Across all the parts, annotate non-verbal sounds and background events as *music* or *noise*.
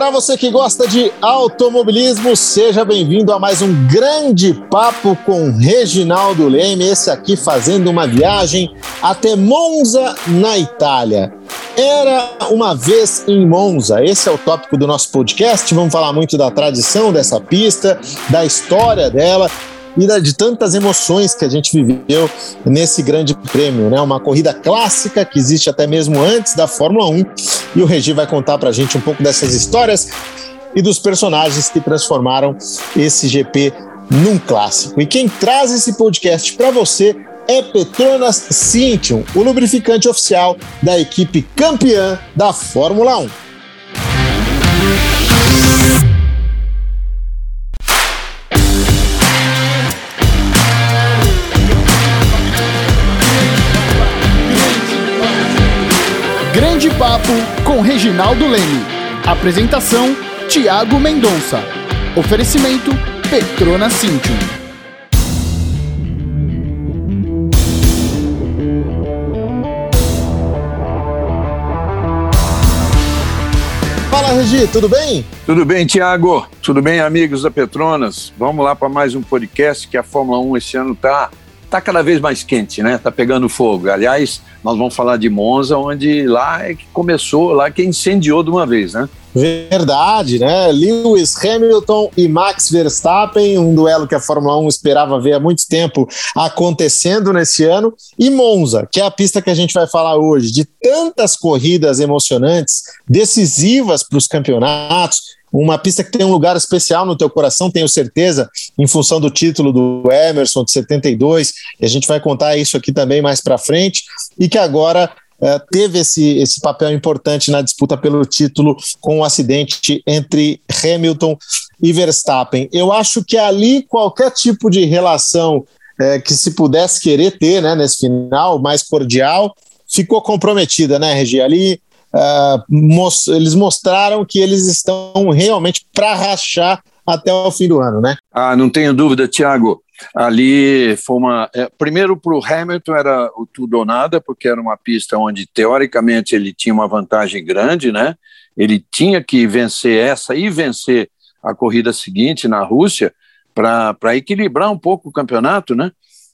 Para você que gosta de automobilismo, seja bem-vindo a mais um grande papo com Reginaldo Leme. Esse aqui fazendo uma viagem até Monza, na Itália. Era uma vez em Monza. Esse é o tópico do nosso podcast. Vamos falar muito da tradição dessa pista, da história dela e de tantas emoções que a gente viveu nesse grande prêmio, né? Uma corrida clássica que existe até mesmo antes da Fórmula 1. E o Regi vai contar para a gente um pouco dessas histórias e dos personagens que transformaram esse GP num clássico. E quem traz esse podcast para você é Petronas Cintium, o lubrificante oficial da equipe campeã da Fórmula 1. Grande Papo com Reginaldo Leme. Apresentação: Tiago Mendonça. Oferecimento: Petrona Cintium. Fala, Regi, tudo bem? Tudo bem, Tiago? Tudo bem, amigos da Petronas? Vamos lá para mais um podcast que a Fórmula 1 esse ano está tá cada vez mais quente, né? Tá pegando fogo. Aliás, nós vamos falar de Monza, onde lá é que começou, lá que incendiou de uma vez, né? Verdade, né? Lewis Hamilton e Max Verstappen, um duelo que a Fórmula 1 esperava ver há muito tempo acontecendo nesse ano, e Monza, que é a pista que a gente vai falar hoje, de tantas corridas emocionantes, decisivas para os campeonatos, uma pista que tem um lugar especial no teu coração, tenho certeza, em função do título do Emerson de 72, e a gente vai contar isso aqui também mais para frente, e que agora é, teve esse, esse papel importante na disputa pelo título com o um acidente entre Hamilton e Verstappen. Eu acho que ali qualquer tipo de relação é, que se pudesse querer ter né, nesse final, mais cordial, ficou comprometida, né, Regi? Ali uh, mos eles mostraram que eles estão realmente para rachar até o fim do ano, né? Ah, não tenho dúvida, Thiago. Ali foi uma. É, primeiro, para o Hamilton era o tudo ou nada, porque era uma pista onde, teoricamente, ele tinha uma vantagem grande, né? Ele tinha que vencer essa e vencer a corrida seguinte na Rússia para equilibrar um pouco o campeonato, né?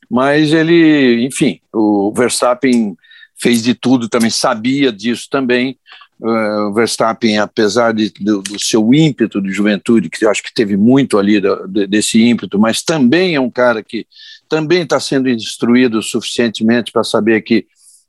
Mas ele, enfim, o Verstappen fez de tudo também, sabia disso também. Uh, o Verstappen, apesar de, do, do, seu ímpeto de juventude, que eu acho que teve muito ali de, desse ímpeto, mas também é um cara que também está sendo instruído suficientemente para saber que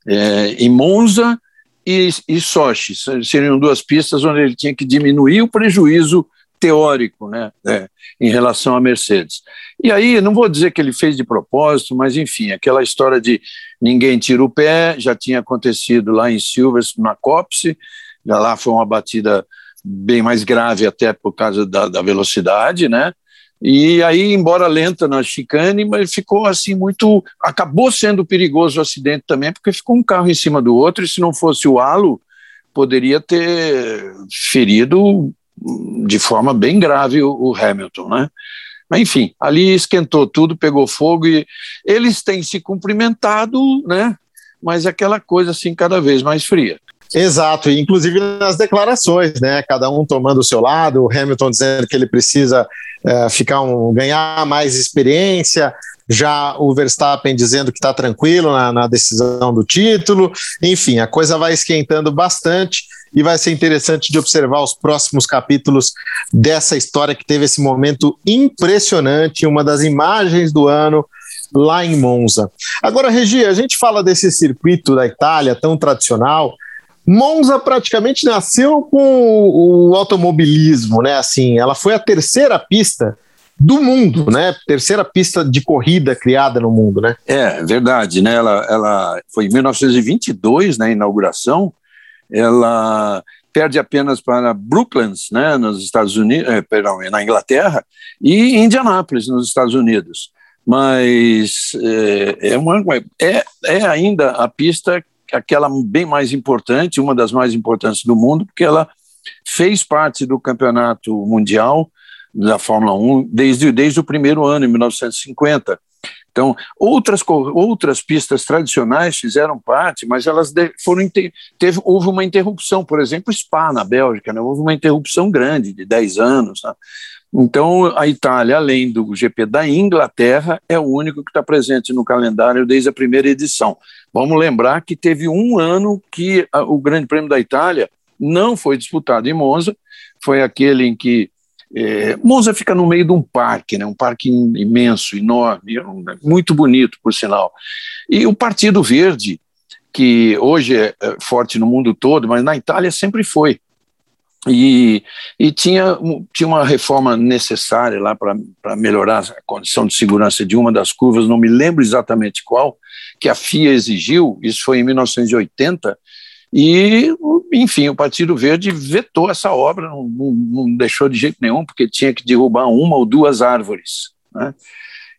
é, em Monza e, e Sochi seriam duas pistas onde ele tinha que diminuir o prejuízo teórico né, é, em relação à Mercedes. E aí, não vou dizer que ele fez de propósito, mas enfim, aquela história de ninguém tira o pé, já tinha acontecido lá em Silverstone, na Copse, já lá foi uma batida bem mais grave até por causa da, da velocidade, né? E aí, embora lenta na chicane, mas ficou assim muito. Acabou sendo perigoso o acidente também, porque ficou um carro em cima do outro, e se não fosse o halo, poderia ter ferido de forma bem grave o, o Hamilton, né? Mas, enfim, ali esquentou tudo, pegou fogo e eles têm se cumprimentado, né? Mas aquela coisa assim cada vez mais fria. Exato, inclusive nas declarações, né? Cada um tomando o seu lado, o Hamilton dizendo que ele precisa é, ficar um, ganhar mais experiência, já o Verstappen dizendo que está tranquilo na, na, decisão do título. Enfim, a coisa vai esquentando bastante e vai ser interessante de observar os próximos capítulos dessa história que teve esse momento impressionante, uma das imagens do ano lá em Monza. Agora, Regi, a gente fala desse circuito da Itália tão tradicional. Monza praticamente nasceu com o automobilismo, né? Assim, ela foi a terceira pista do mundo, né? Terceira pista de corrida criada no mundo, né? É, verdade, né? Ela, ela foi em 1922, na né, inauguração, ela perde apenas para Brooklands, né, nos Estados Unidos, eh, perdão, na Inglaterra, e Indianápolis, nos Estados Unidos. Mas é, é, uma, é, é ainda a pista aquela bem mais importante, uma das mais importantes do mundo, porque ela fez parte do campeonato mundial da Fórmula 1 desde, desde o primeiro ano, em 1950. Então, outras, outras pistas tradicionais fizeram parte, mas elas foram teve, houve uma interrupção, por exemplo, Spa na Bélgica, né? houve uma interrupção grande de 10 anos. Né? Então, a Itália, além do GP da Inglaterra, é o único que está presente no calendário desde a primeira edição. Vamos lembrar que teve um ano que o Grande Prêmio da Itália não foi disputado em Monza, foi aquele em que é, Monza fica no meio de um parque, né, um parque imenso, enorme, muito bonito, por sinal. E o Partido Verde, que hoje é, é forte no mundo todo, mas na Itália sempre foi. E, e tinha, tinha uma reforma necessária lá para melhorar a condição de segurança de uma das curvas, não me lembro exatamente qual, que a FIA exigiu, isso foi em 1980, e, enfim, o Partido Verde vetou essa obra, não, não, não deixou de jeito nenhum, porque tinha que derrubar uma ou duas árvores. Né?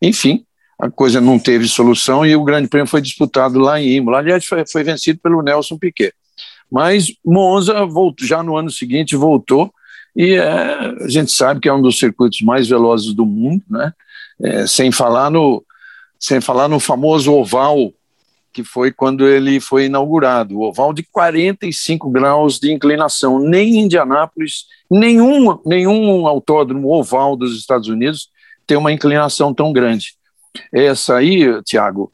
Enfim, a coisa não teve solução e o Grande Prêmio foi disputado lá em Imola. Aliás, foi, foi vencido pelo Nelson Piquet. Mas Monza voltou, já no ano seguinte voltou e é, a gente sabe que é um dos circuitos mais velozes do mundo, né? É, sem falar no sem falar no famoso oval que foi quando ele foi inaugurado, o oval de 45 graus de inclinação. Nem em Indianápolis, nenhum nenhum autódromo oval dos Estados Unidos tem uma inclinação tão grande. Essa aí, Tiago,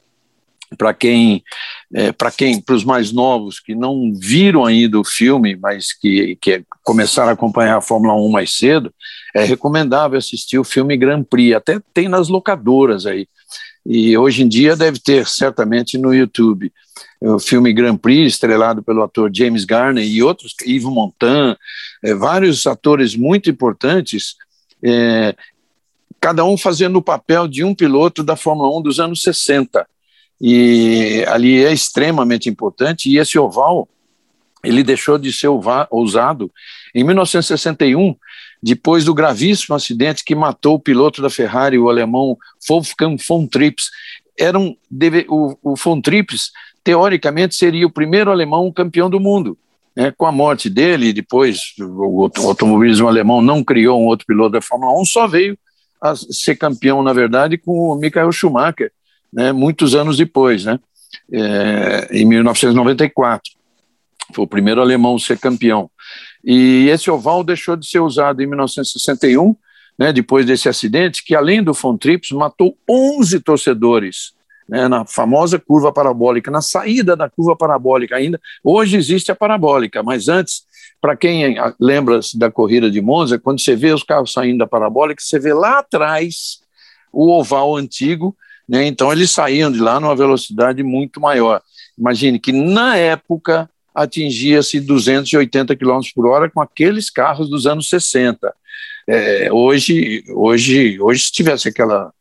para quem, é, para quem, para os mais novos que não viram ainda o filme, mas que, que começaram a acompanhar a Fórmula 1 mais cedo, é recomendável assistir o filme Grand Prix, até tem nas locadoras aí. E hoje em dia deve ter certamente no YouTube. O filme Grand Prix, estrelado pelo ator James Garner e outros, Yves Montand, é, vários atores muito importantes, é, cada um fazendo o papel de um piloto da Fórmula 1 dos anos 60 e ali é extremamente importante, e esse oval, ele deixou de ser usado em 1961, depois do gravíssimo acidente que matou o piloto da Ferrari, o alemão Wolfgang von Trips. Era um, o, o von Trips, teoricamente, seria o primeiro alemão campeão do mundo. Né, com a morte dele, depois o, o automobilismo alemão não criou um outro piloto da Fórmula 1, só veio a ser campeão, na verdade, com o Michael Schumacher, né, muitos anos depois, né, é, em 1994. Foi o primeiro alemão a ser campeão. E esse oval deixou de ser usado em 1961, né, depois desse acidente, que além do Von Trips, matou 11 torcedores né, na famosa curva parabólica, na saída da curva parabólica ainda. Hoje existe a parabólica, mas antes, para quem lembra da corrida de Monza, quando você vê os carros saindo da parabólica, você vê lá atrás o oval antigo né? Então, eles saíam de lá numa velocidade muito maior. Imagine que, na época, atingia-se 280 km por hora com aqueles carros dos anos 60. É, hoje, hoje, hoje, se tivesse aquela,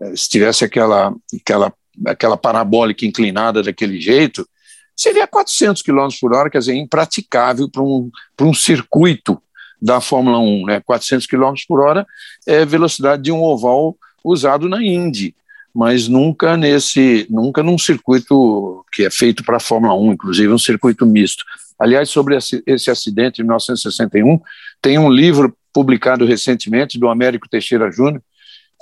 é, se tivesse aquela, aquela, aquela parabólica inclinada daquele jeito, seria 400 km por hora, quer dizer, impraticável para um, um circuito da Fórmula 1. Né? 400 km por hora é velocidade de um oval usado na Indy mas nunca nesse, nunca num circuito que é feito para a Fórmula 1, inclusive um circuito misto. Aliás, sobre esse acidente de 1961, tem um livro publicado recentemente do Américo Teixeira Júnior,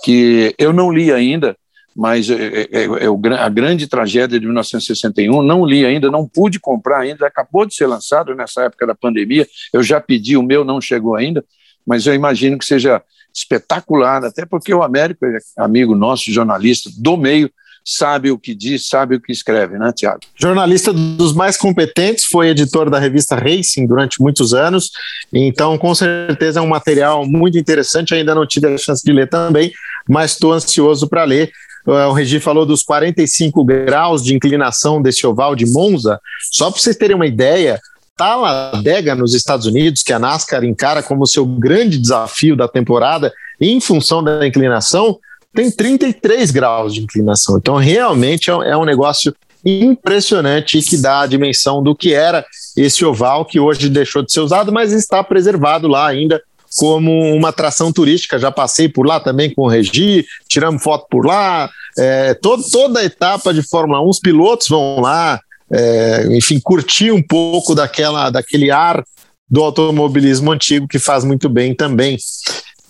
que eu não li ainda, mas é, é, é, a grande tragédia de 1961, não li ainda, não pude comprar ainda, acabou de ser lançado nessa época da pandemia, eu já pedi, o meu não chegou ainda, mas eu imagino que seja espetacular, até porque o Américo é amigo nosso, jornalista do meio, sabe o que diz, sabe o que escreve, né, Tiago? Jornalista dos mais competentes, foi editor da revista Racing durante muitos anos, então com certeza é um material muito interessante. Ainda não tive a chance de ler também, mas estou ansioso para ler. É, o Regi falou dos 45 graus de inclinação desse oval de Monza. Só para vocês terem uma ideia, Talladega nos Estados Unidos, que a NASCAR encara como seu grande desafio da temporada, em função da inclinação, tem 33 graus de inclinação. Então, realmente é um é negócio impressionante que dá a dimensão do que era esse oval, que hoje deixou de ser usado, mas está preservado lá ainda como uma atração turística. Já passei por lá também com o Regi, tiramos foto por lá. É, todo, toda a etapa de Fórmula 1, os pilotos vão lá, é, enfim, curtir um pouco daquela, daquele ar do automobilismo antigo que faz muito bem também.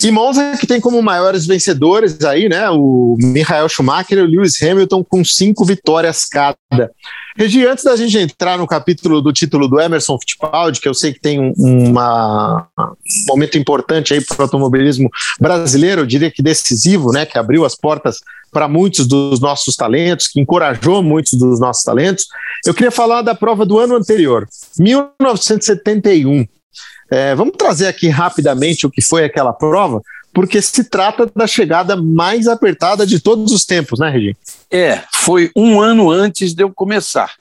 E Monza que tem como maiores vencedores aí, né, o Michael Schumacher e o Lewis Hamilton com cinco vitórias cada. Regi, antes da gente entrar no capítulo do título do Emerson Fittipaldi, que eu sei que tem um, uma, um momento importante aí para o automobilismo brasileiro, eu diria que decisivo, né, que abriu as portas para muitos dos nossos talentos, que encorajou muitos dos nossos talentos, eu queria falar da prova do ano anterior, 1971. É, vamos trazer aqui rapidamente o que foi aquela prova, porque se trata da chegada mais apertada de todos os tempos, né, Regi? É, foi um ano antes de eu começar.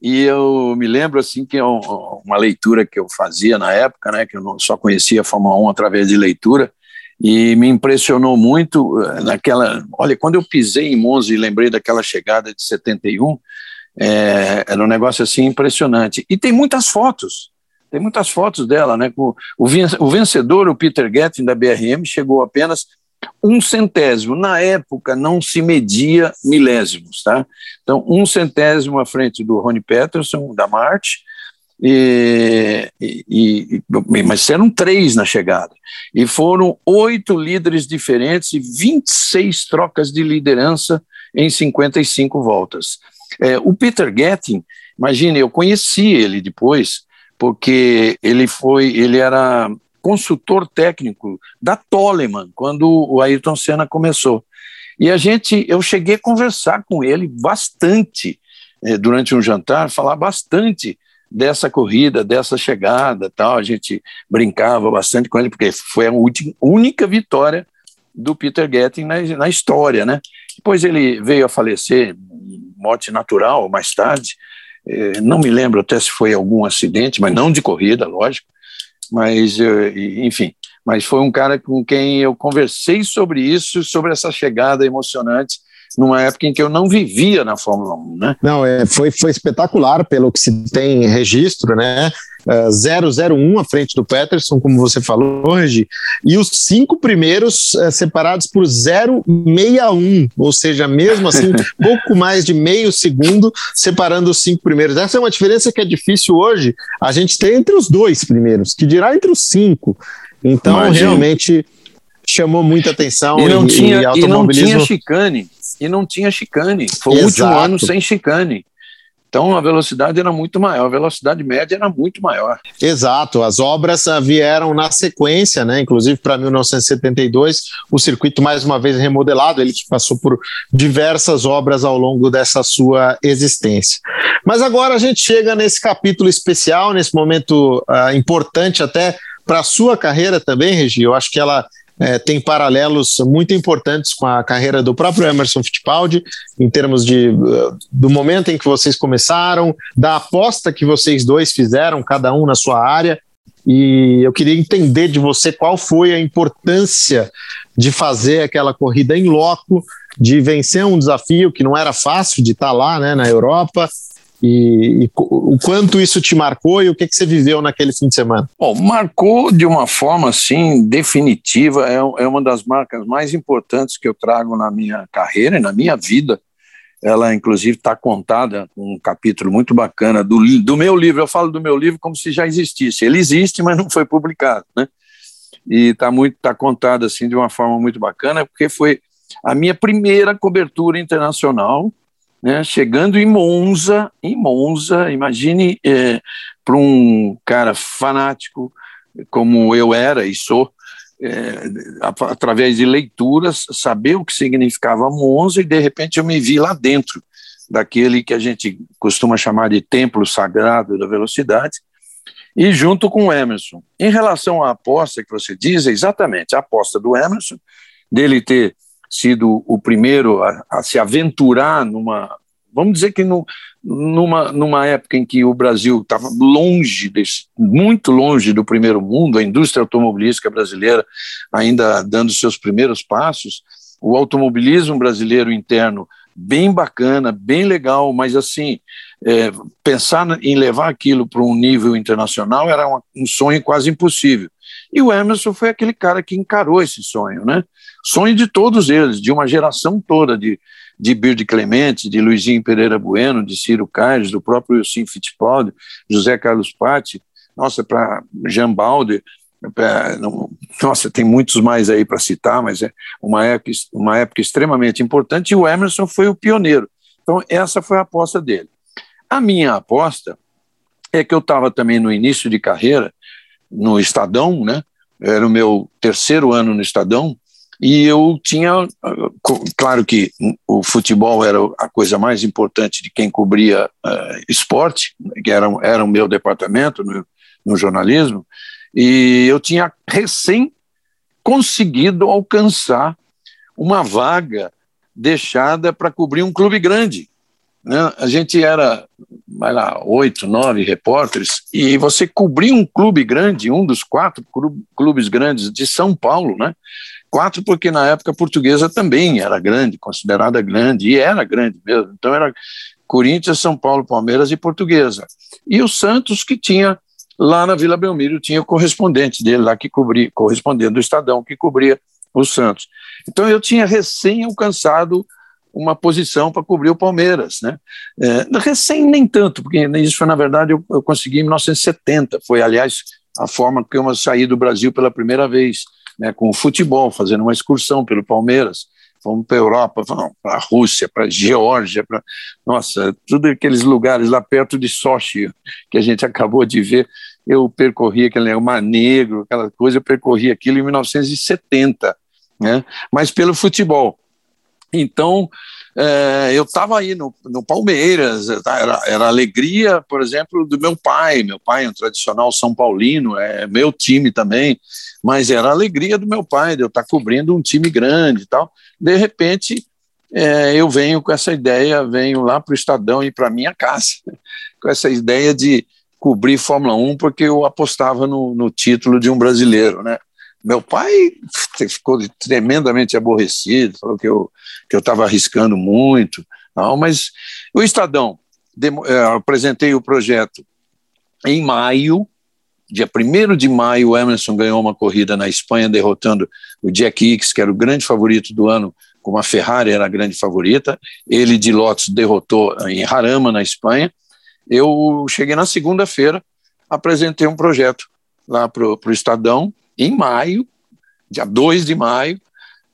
E eu me lembro assim que é uma leitura que eu fazia na época, né, que eu só conhecia a Fórmula 1 através de leitura, e me impressionou muito eh, naquela. Olha, quando eu pisei em Monza e lembrei daquela chegada de 71, é, era um negócio assim impressionante. E tem muitas fotos. Tem muitas fotos dela, né? O, o vencedor, o Peter Getting da BRM, chegou apenas um centésimo. Na época não se media milésimos, tá? Então, um centésimo à frente do Ronnie Peterson, da Marte, e, e, e, mas eram três na chegada. E foram oito líderes diferentes e 26 trocas de liderança em 55 voltas. É, o Peter Getting, imagine, eu conheci ele depois, porque ele foi, ele era consultor técnico da Toleman quando o Ayrton Senna começou. E a gente, eu cheguei a conversar com ele bastante eh, durante um jantar, falar bastante dessa corrida, dessa chegada, tal. A gente brincava bastante com ele porque foi a última, única vitória do Peter Getting na, na história, né? Depois ele veio a falecer, morte natural, mais tarde. É, não me lembro até se foi algum acidente, mas não de corrida, lógico. Mas, enfim, mas foi um cara com quem eu conversei sobre isso, sobre essa chegada emocionante numa época em que eu não vivia na Fórmula 1, né? Não, é, foi, foi espetacular pelo que se tem registro, né? Uh, 001 à frente do Peterson, como você falou, Regi, e os cinco primeiros uh, separados por 061, ou seja, mesmo assim, *laughs* pouco mais de meio segundo separando os cinco primeiros. Essa é uma diferença que é difícil hoje a gente ter entre os dois primeiros, que dirá entre os cinco. Então, Imagina. realmente chamou muita atenção. E não, e, tinha, e, e não tinha chicane. E não tinha chicane. Foi Exato. o último ano sem chicane. Então a velocidade era muito maior, a velocidade média era muito maior. Exato, as obras vieram na sequência, né? Inclusive para 1972, o circuito mais uma vez remodelado, ele passou por diversas obras ao longo dessa sua existência. Mas agora a gente chega nesse capítulo especial, nesse momento uh, importante até para a sua carreira também, Regi. Eu acho que ela é, tem paralelos muito importantes com a carreira do próprio Emerson Fittipaldi, em termos de, uh, do momento em que vocês começaram, da aposta que vocês dois fizeram, cada um na sua área. E eu queria entender de você qual foi a importância de fazer aquela corrida em loco, de vencer um desafio que não era fácil de estar lá né, na Europa, e, e, o quanto isso te marcou e o que, que você viveu naquele fim de semana? Bom, marcou de uma forma assim definitiva, é, é uma das marcas mais importantes que eu trago na minha carreira e na minha vida. Ela, inclusive, está contada com um capítulo muito bacana do, do meu livro. Eu falo do meu livro como se já existisse. Ele existe, mas não foi publicado, né? E está muito, tá contado assim de uma forma muito bacana, porque foi a minha primeira cobertura internacional né, chegando em Monza, em Monza, imagine é, para um cara fanático como eu era e sou, é, através de leituras, saber o que significava Monza e de repente eu me vi lá dentro daquele que a gente costuma chamar de templo sagrado da velocidade, e junto com o Emerson. Em relação à aposta que você diz, é exatamente a aposta do Emerson, dele ter sido o primeiro a, a se aventurar numa. Vamos dizer que no, numa, numa época em que o Brasil estava longe, desse, muito longe do primeiro mundo, a indústria automobilística brasileira ainda dando seus primeiros passos, o automobilismo brasileiro interno bem bacana, bem legal, mas assim, é, pensar em levar aquilo para um nível internacional era um sonho quase impossível. E o Emerson foi aquele cara que encarou esse sonho, né? Sonho de todos eles, de uma geração toda, de, de Bird Clemente, de Luizinho Pereira Bueno, de Ciro Caires, do próprio Sim Fittipaldi, José Carlos Patti, nossa, para Jean Balder, é, não, nossa, tem muitos mais aí para citar, mas é uma época, uma época extremamente importante e o Emerson foi o pioneiro. Então, essa foi a aposta dele. A minha aposta é que eu estava também no início de carreira, no Estadão, né? Era o meu terceiro ano no Estadão, e eu tinha, claro que o futebol era a coisa mais importante de quem cobria uh, esporte, que era, era o meu departamento no, no jornalismo, e eu tinha recém conseguido alcançar uma vaga deixada para cobrir um clube grande. Né? A gente era, vai lá, oito, nove repórteres, e você cobrir um clube grande, um dos quatro clubes grandes de São Paulo, né? Quatro, porque na época portuguesa também era grande, considerada grande, e era grande mesmo. Então era Corinthians, São Paulo, Palmeiras e Portuguesa. E o Santos, que tinha lá na Vila Belmiro, tinha o correspondente dele lá que cobria, correspondente do Estadão, que cobria o Santos. Então eu tinha recém alcançado uma posição para cobrir o Palmeiras, né? É, recém nem tanto, porque isso foi na verdade eu, eu consegui em 1970. Foi aliás a forma que eu saí do Brasil pela primeira vez né, com o futebol, fazendo uma excursão pelo Palmeiras. Fomos para a Europa, para a Rússia, para a Geórgia, para. Nossa, tudo aqueles lugares lá perto de Sochi, que a gente *laughs* acabou de ver. Eu percorri aquele o Mar Negro, aquela coisa, eu percorri aquilo em 1970, né? mas pelo futebol. Então, é, eu estava aí no, no Palmeiras, era, era a alegria, por exemplo, do meu pai. Meu pai é um tradicional São Paulino, é meu time também mas era alegria do meu pai de eu estar cobrindo um time grande e tal. De repente, é, eu venho com essa ideia, venho lá para o Estadão e para minha casa, *laughs* com essa ideia de cobrir Fórmula 1 porque eu apostava no, no título de um brasileiro, né? Meu pai ficou tremendamente aborrecido, falou que eu que eu estava arriscando muito, não, mas o Estadão, é, apresentei o projeto em maio, dia 1 de maio, o Emerson ganhou uma corrida na Espanha, derrotando o Jack Hicks, que era o grande favorito do ano, como a Ferrari era a grande favorita. Ele de Lotus derrotou em Jarama, na Espanha. Eu cheguei na segunda-feira, apresentei um projeto lá para o Estadão, em maio, dia 2 de maio,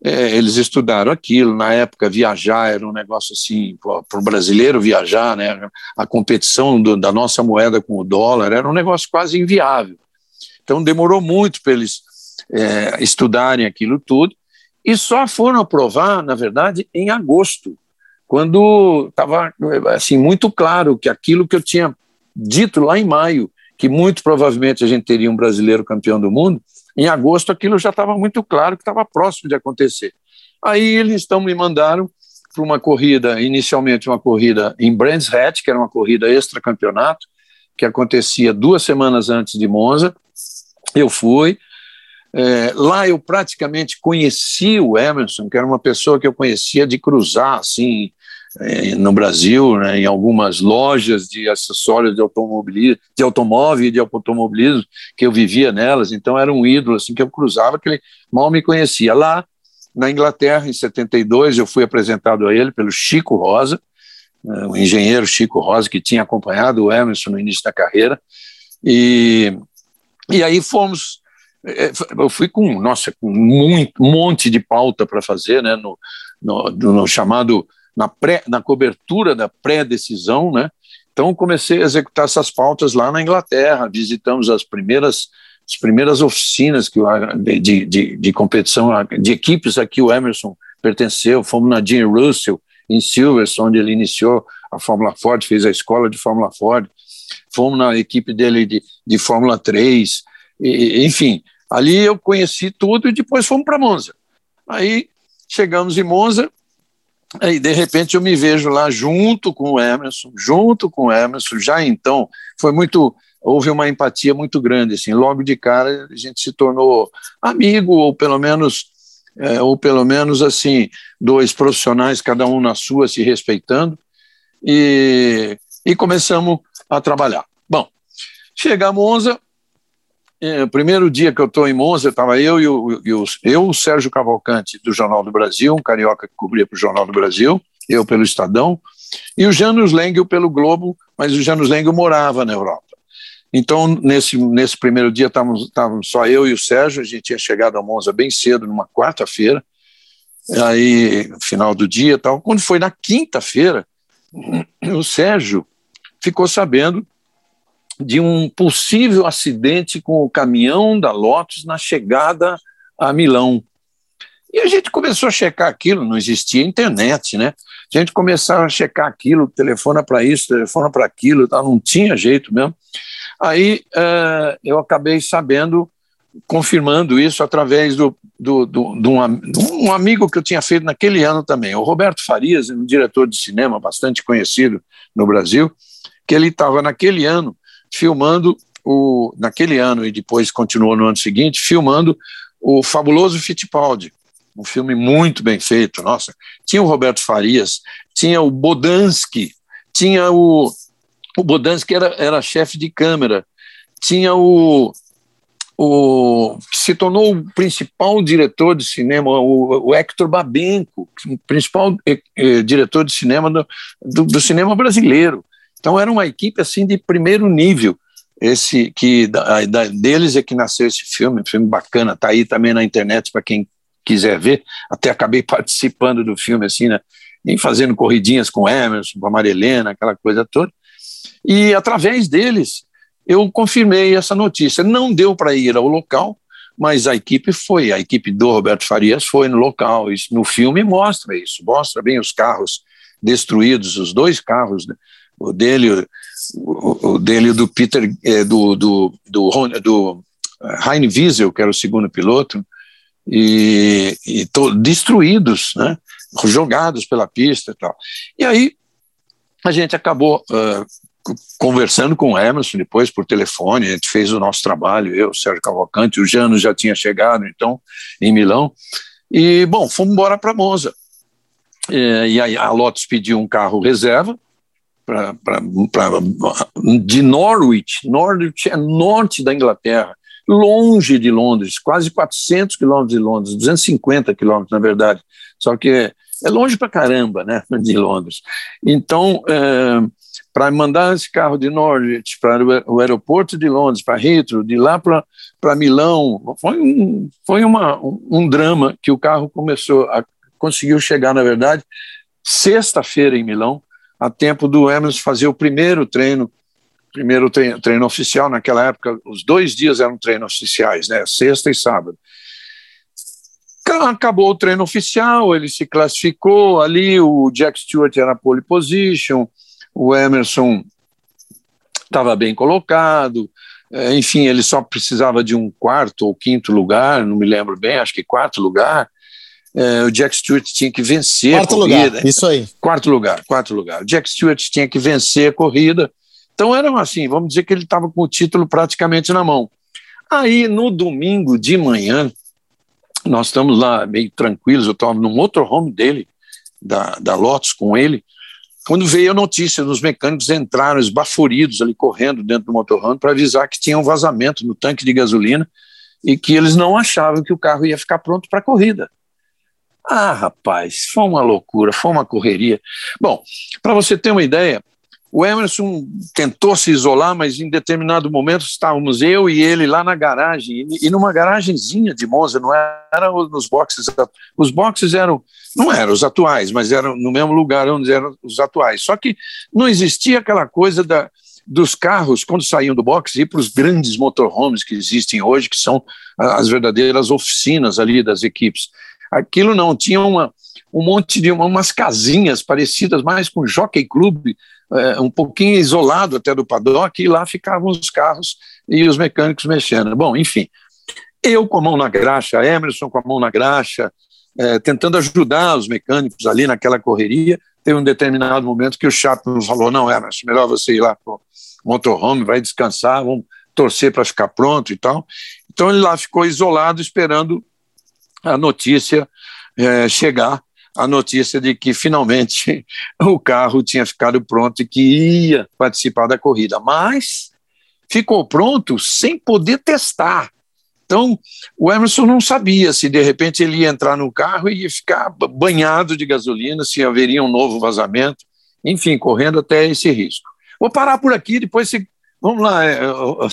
é, eles estudaram aquilo. Na época, viajar era um negócio assim, para o brasileiro viajar, né? a competição do, da nossa moeda com o dólar era um negócio quase inviável. Então, demorou muito para eles é, estudarem aquilo tudo, e só foram aprovar, na verdade, em agosto, quando estava assim, muito claro que aquilo que eu tinha dito lá em maio, que muito provavelmente a gente teria um brasileiro campeão do mundo, em agosto, aquilo já estava muito claro que estava próximo de acontecer. Aí eles então me mandaram para uma corrida, inicialmente uma corrida em Brands Hatch, que era uma corrida extra-campeonato, que acontecia duas semanas antes de Monza. Eu fui. É, lá eu praticamente conheci o Emerson, que era uma pessoa que eu conhecia de cruzar, assim, no Brasil, né, em algumas lojas de acessórios de automobilismo, de automóvel e de automobilismo, que eu vivia nelas, então era um ídolo assim que eu cruzava, que ele mal me conhecia. Lá na Inglaterra, em 72, eu fui apresentado a ele pelo Chico Rosa, né, o engenheiro Chico Rosa, que tinha acompanhado o Emerson no início da carreira, e, e aí fomos é, eu fui com, nossa, com muito, um monte de pauta para fazer, né, no, no, no chamado na, pré, na cobertura da pré-decisão, né? Então comecei a executar essas pautas lá na Inglaterra, visitamos as primeiras as primeiras oficinas que de, de, de competição de equipes a que o Emerson pertenceu, fomos na Gene Russell em Silverstone, onde ele iniciou a Fórmula Ford, fez a escola de Fórmula Ford, fomos na equipe dele de, de Fórmula 3, e, enfim, ali eu conheci tudo e depois fomos para Monza. Aí chegamos em Monza, Aí, de repente, eu me vejo lá junto com o Emerson, junto com o Emerson, já então, foi muito, houve uma empatia muito grande, assim, logo de cara a gente se tornou amigo, ou pelo menos, é, ou pelo menos, assim, dois profissionais, cada um na sua, se respeitando, e, e começamos a trabalhar. Bom, chegamos a Monza, o primeiro dia que eu estou em Monza, estava eu e o, e o, eu, o Sérgio Cavalcante, do Jornal do Brasil, um carioca que cobria para o Jornal do Brasil, eu pelo Estadão, e o Janus Lengel pelo Globo, mas o Janus Lengel morava na Europa. Então, nesse, nesse primeiro dia, estávamos, estávamos só eu e o Sérgio, a gente tinha chegado a Monza bem cedo, numa quarta-feira, aí, final do dia tal. Quando foi na quinta-feira, *clears throat* o Sérgio ficou sabendo de um possível acidente com o caminhão da Lotus na chegada a Milão. E a gente começou a checar aquilo, não existia internet, né? A gente começava a checar aquilo, telefona para isso, telefona para aquilo, tá? não tinha jeito mesmo. Aí uh, eu acabei sabendo, confirmando isso através do, do, do, de, um, um amigo que eu tinha feito naquele ano também, o Roberto Farias, um diretor de cinema bastante conhecido no Brasil, que ele estava naquele ano filmando o, naquele ano e depois continuou no ano seguinte, filmando o fabuloso Fittipaldi, um filme muito bem feito, nossa. Tinha o Roberto Farias, tinha o Bodansky, tinha o. O Bodansky era, era chefe de câmera, tinha o, o se tornou o principal diretor de cinema, o, o Hector Babenco, o principal eh, eh, diretor de cinema do, do, do, cinema brasileiro. Então era uma equipe assim de primeiro nível. Esse que da, da, deles é que nasceu esse filme, um filme bacana, tá aí também na internet para quem quiser ver, até acabei *laughs* participando do filme, assim, né? E fazendo corridinhas com Emerson, com a Marilena, aquela coisa toda. E através deles, eu confirmei essa notícia. Não deu para ir ao local, mas a equipe foi, a equipe do Roberto Farias foi no local. Isso, no filme mostra isso, mostra bem os carros destruídos, os dois carros, né? O dele, o, o dele do Peter, é, do, do, do, do Heine Wiesel, que era o segundo piloto, e, e destruídos, né? jogados pela pista e tal. E aí a gente acabou uh, conversando com o Emerson depois por telefone, a gente fez o nosso trabalho, eu, Sérgio Cavalcante, o Jano já tinha chegado então em Milão, e bom, fomos embora para Monza. E, e aí a Lotus pediu um carro reserva, pra, pra, pra, de Norwich, Norwich é norte da Inglaterra, longe de Londres, quase 400 quilômetros de Londres, 250 quilômetros, na verdade. Só que é longe para caramba, né, de Londres. Então, é, para mandar esse carro de Norwich para o aeroporto de Londres, para Heathrow, de lá para Milão, foi, um, foi uma, um, um drama que o carro começou a conseguiu chegar, na verdade, sexta-feira em Milão, a tempo do Emerson fazer o primeiro treino primeiro treino, treino, oficial, naquela época, os dois dias eram treinos oficiais, né? Sexta e sábado. Acabou o treino oficial, ele se classificou ali, o Jack Stewart era pole position, o Emerson estava bem colocado, é, enfim, ele só precisava de um quarto ou quinto lugar, não me lembro bem, acho que quarto lugar. É, o Jack Stewart tinha que vencer quarto a corrida. Lugar, isso aí. Quarto lugar, quarto lugar. O Jack Stewart tinha que vencer a corrida então era assim, vamos dizer que ele estava com o título praticamente na mão. Aí no domingo de manhã, nós estamos lá meio tranquilos, eu estava no motorhome dele, da, da Lotus com ele, quando veio a notícia dos mecânicos entraram esbaforidos ali correndo dentro do motorhome para avisar que tinha um vazamento no tanque de gasolina e que eles não achavam que o carro ia ficar pronto para a corrida. Ah, rapaz, foi uma loucura, foi uma correria. Bom, para você ter uma ideia, o Emerson tentou se isolar, mas em determinado momento estávamos eu e ele lá na garagem, e numa garagenzinha de Monza, não era nos boxes. Os boxes eram, não eram os atuais, mas eram no mesmo lugar onde eram os atuais. Só que não existia aquela coisa da, dos carros, quando saíam do box, ir para os grandes motorhomes que existem hoje, que são as verdadeiras oficinas ali das equipes. Aquilo não, tinha uma, um monte de umas casinhas parecidas mais com Jockey Club, é, um pouquinho isolado até do paddock, e lá ficavam os carros e os mecânicos mexendo. Bom, enfim, eu com a mão na graxa, Emerson com a mão na graxa, é, tentando ajudar os mecânicos ali naquela correria. Teve um determinado momento que o Chapman falou: Não, Emerson, melhor você ir lá para o motorhome, vai descansar, vamos torcer para ficar pronto e tal. Então ele lá ficou isolado, esperando a notícia é, chegar a notícia de que finalmente *laughs* o carro tinha ficado pronto e que ia participar da corrida, mas ficou pronto sem poder testar. Então, o Emerson não sabia se de repente ele ia entrar no carro e ia ficar banhado de gasolina, se haveria um novo vazamento, enfim, correndo até esse risco. Vou parar por aqui, depois você vamos lá, é,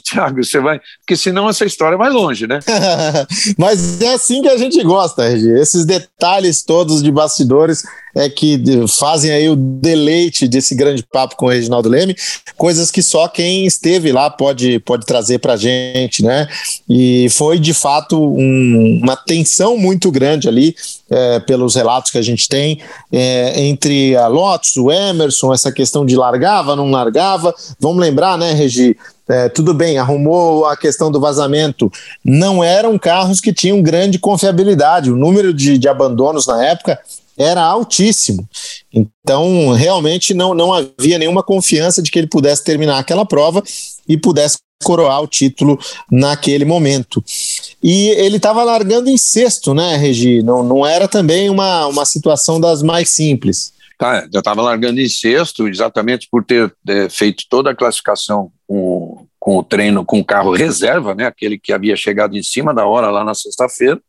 Tiago, você vai. Porque senão essa história vai longe, né? *laughs* Mas é assim que a gente gosta, Regi. Esses detalhes todos de bastidores é que fazem aí o deleite desse grande papo com o Reginaldo Leme, coisas que só quem esteve lá pode, pode trazer para gente, né? E foi de fato um, uma tensão muito grande ali, é, pelos relatos que a gente tem, é, entre a Lotus, o Emerson, essa questão de largava, não largava. Vamos lembrar, né, Regi? É, tudo bem, arrumou a questão do vazamento. Não eram carros que tinham grande confiabilidade. O número de, de abandonos na época era altíssimo. Então, realmente não, não havia nenhuma confiança de que ele pudesse terminar aquela prova e pudesse coroar o título naquele momento. E ele estava largando em sexto, né, Regi? Não, não era também uma, uma situação das mais simples. Tá, já estava largando em sexto, exatamente por ter é, feito toda a classificação com, com o treino com o carro reserva, né, aquele que havia chegado em cima da hora lá na sexta-feira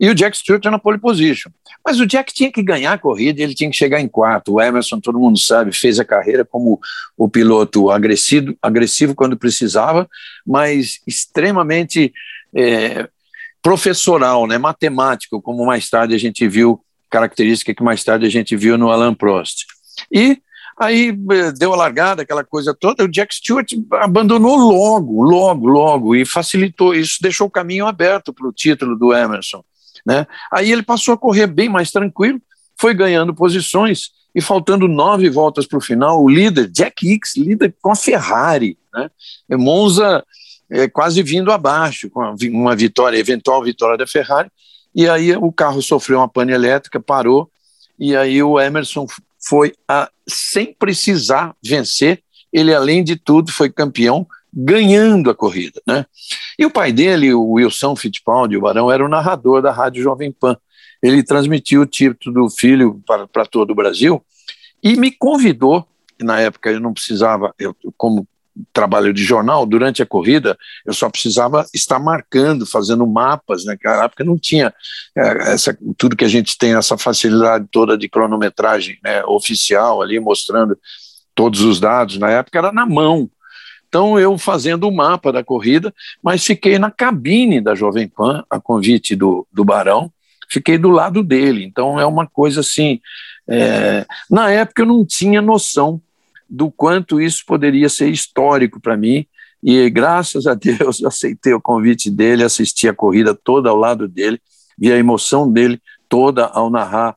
e o Jack Stewart na pole position. Mas o Jack tinha que ganhar a corrida, ele tinha que chegar em quarto. O Emerson, todo mundo sabe, fez a carreira como o piloto agressivo, agressivo quando precisava, mas extremamente é, professoral, né, matemático, como mais tarde a gente viu, característica que mais tarde a gente viu no Alan Prost. E aí é, deu a largada, aquela coisa toda, o Jack Stewart abandonou logo, logo, logo, e facilitou isso, deixou o caminho aberto para o título do Emerson. Né? Aí ele passou a correr bem mais tranquilo, foi ganhando posições e faltando nove voltas para o final, o líder, Jack Hicks, líder com a Ferrari, né? Monza é, quase vindo abaixo, com uma vitória, eventual vitória da Ferrari, e aí o carro sofreu uma pane elétrica, parou, e aí o Emerson foi a, sem precisar vencer, ele além de tudo foi campeão ganhando a corrida, né? E o pai dele, o Wilson Fittipaldi, o Barão, era o narrador da Rádio Jovem Pan. Ele transmitiu o título do filho para, para todo o Brasil e me convidou, na época eu não precisava, eu, como trabalho de jornal, durante a corrida, eu só precisava estar marcando, fazendo mapas, né? naquela época não tinha é, essa, tudo que a gente tem, essa facilidade toda de cronometragem né, oficial ali, mostrando todos os dados, na época era na mão, então, eu fazendo o mapa da corrida, mas fiquei na cabine da Jovem Pan, a convite do, do Barão, fiquei do lado dele. Então, é uma coisa assim. É, na época, eu não tinha noção do quanto isso poderia ser histórico para mim, e graças a Deus eu *laughs* aceitei o convite dele, assisti a corrida toda ao lado dele, vi a emoção dele toda ao narrar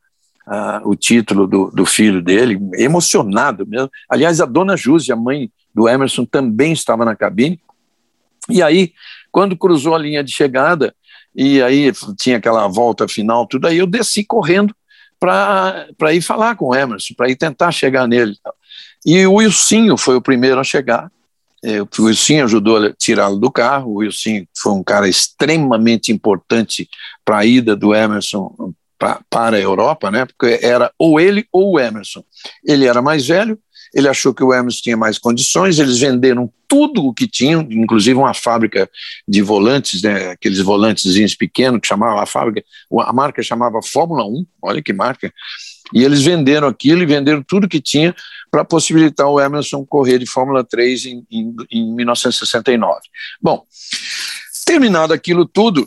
o título do, do, filho dele, emocionado mesmo. Aliás, a dona Júzia, a mãe do Emerson, também estava na cabine. E aí, quando cruzou a linha de chegada, e aí tinha aquela volta final, tudo aí, eu desci correndo para ir falar com o Emerson, para ir tentar chegar nele. E o Wilsinho foi o primeiro a chegar. É, o Wilson ajudou a tirá-lo do carro. O Wilson foi um cara extremamente importante para a ida do Emerson pra, para a Europa, né? Porque era ou ele ou o Emerson. Ele era mais velho, ele achou que o Emerson tinha mais condições, eles venderam tudo o que tinham, inclusive uma fábrica de volantes, né, aqueles volantes pequenos que chamava a fábrica, a marca chamava Fórmula 1, olha que marca, e eles venderam aquilo e venderam tudo que tinha para possibilitar o Emerson correr de Fórmula 3 em, em, em 1969. Bom, terminado aquilo tudo,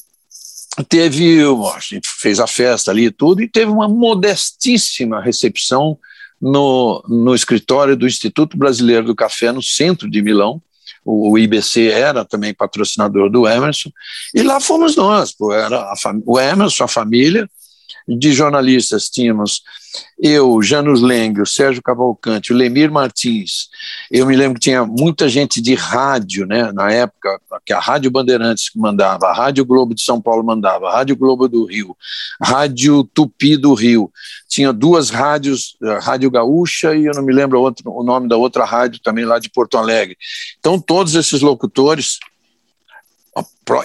teve, a gente fez a festa ali e tudo, e teve uma modestíssima recepção no, no escritório do Instituto Brasileiro do Café, no centro de Milão. O, IBC era também patrocinador do Emerson, e lá fomos nós, pô, era o Emerson, a família, de jornalistas tínhamos eu, Janus Leng, o Sérgio Cavalcante, o Lemir Martins. Eu me lembro que tinha muita gente de rádio, né, na época, que a Rádio Bandeirantes mandava, a Rádio Globo de São Paulo mandava, a Rádio Globo do Rio, Rádio Tupi do Rio. Tinha duas rádios, a Rádio Gaúcha e eu não me lembro outro, o nome da outra rádio também lá de Porto Alegre. Então, todos esses locutores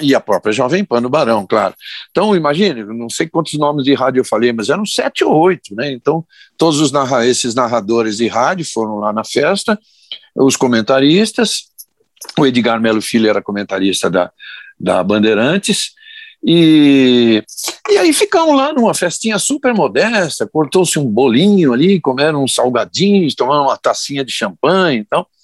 e a própria Jovem Pan no Barão, claro. Então, imagine, não sei quantos nomes de rádio eu falei, mas eram sete ou oito, né? Então, todos os narra esses narradores de rádio foram lá na festa, os comentaristas, o Edgar Melo Filho era comentarista da, da Bandeirantes, e, e aí ficamos lá numa festinha super modesta, cortou-se um bolinho ali, comeram uns salgadinhos, tomaram uma tacinha de champanhe e então, tal.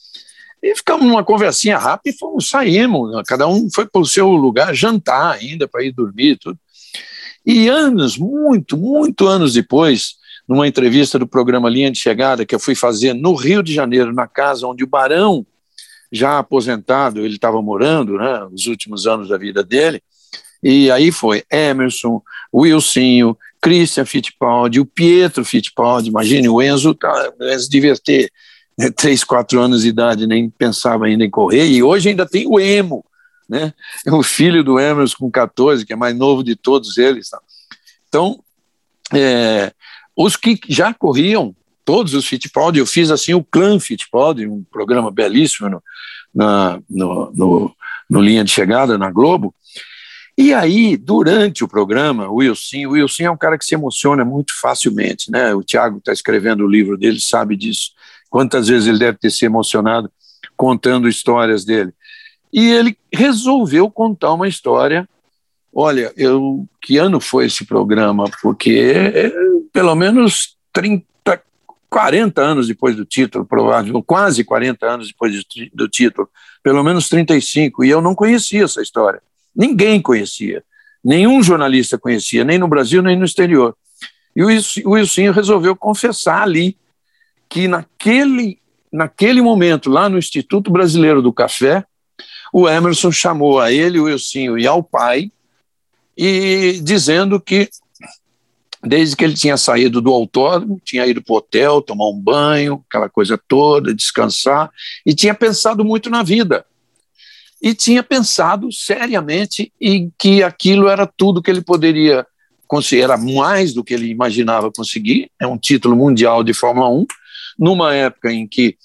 E ficamos numa conversinha rápida e fomos, saímos, né? cada um foi para o seu lugar jantar ainda, para ir dormir tudo. E anos, muito, muito anos depois, numa entrevista do programa Linha de Chegada, que eu fui fazer no Rio de Janeiro, na casa onde o Barão, já aposentado, ele estava morando, né, os últimos anos da vida dele, e aí foi Emerson, Wilsinho, Christian Fittipaldi, o Pietro Fittipaldi, imagine, o Enzo, tá, o Enzo devia ter né, três, quatro anos de idade, nem pensava ainda em correr, e hoje ainda tem o Emo, né? É o filho do Emerson com 14, que é mais novo de todos eles. Tá? Então, é, os que já corriam, todos os Fittipaldi, eu fiz assim o clã Fittipaldi, um programa belíssimo no, na, no, no, no Linha de Chegada, na Globo, e aí, durante o programa, o Wilson, o Wilson é um cara que se emociona muito facilmente, né? O Tiago está escrevendo o livro dele, sabe disso. Quantas vezes ele deve ter se emocionado contando histórias dele. E ele resolveu contar uma história. Olha, eu, que ano foi esse programa? Porque é, pelo menos 30, 40 anos depois do título, provavelmente, quase 40 anos depois do título, pelo menos 35, e eu não conhecia essa história. Ninguém conhecia. Nenhum jornalista conhecia, nem no Brasil, nem no exterior. E o Wilson resolveu confessar ali que naquele, naquele momento, lá no Instituto Brasileiro do Café, o Emerson chamou a ele, o Wilsinho e ao pai, e dizendo que desde que ele tinha saído do autódromo, tinha ido para o hotel, tomar um banho, aquela coisa toda, descansar, e tinha pensado muito na vida. E tinha pensado seriamente em que aquilo era tudo que ele poderia conseguir, era mais do que ele imaginava conseguir, é um título mundial de Fórmula 1, numa época em que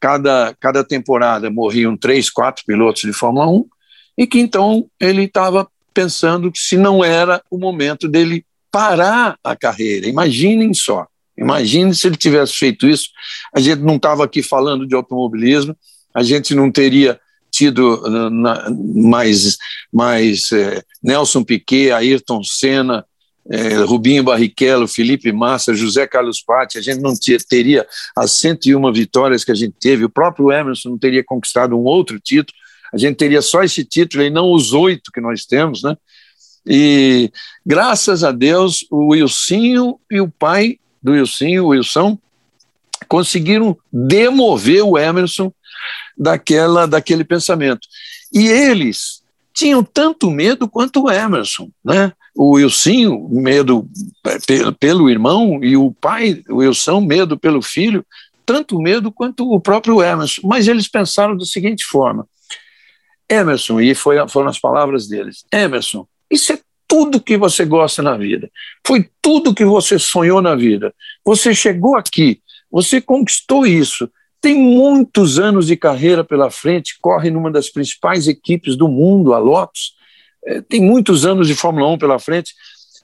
cada, cada temporada morriam três, quatro pilotos de Fórmula 1, e que então ele estava pensando que se não era o momento dele parar a carreira. Imaginem só, imagine se ele tivesse feito isso, a gente não estava aqui falando de automobilismo, a gente não teria tido na, mais, mais é, Nelson Piquet, Ayrton Senna, é, Rubinho Barrichello, Felipe Massa, José Carlos Patti, a gente não teria as 101 vitórias que a gente teve, o próprio Emerson não teria conquistado um outro título, a gente teria só esse título e não os oito que nós temos, né? E graças a Deus, o Wilsinho e o pai do Wilsinho, o Wilson, conseguiram demover o Emerson daquela, daquele pensamento. E eles tinham tanto medo quanto o Emerson, né? O Wilson, medo pelo irmão, e o pai, o Wilson, medo pelo filho, tanto medo quanto o próprio Emerson. Mas eles pensaram da seguinte forma: Emerson, e foi, foram as palavras deles: Emerson, isso é tudo que você gosta na vida, foi tudo que você sonhou na vida. Você chegou aqui, você conquistou isso, tem muitos anos de carreira pela frente, corre numa das principais equipes do mundo, a Lotus tem muitos anos de Fórmula 1 pela frente.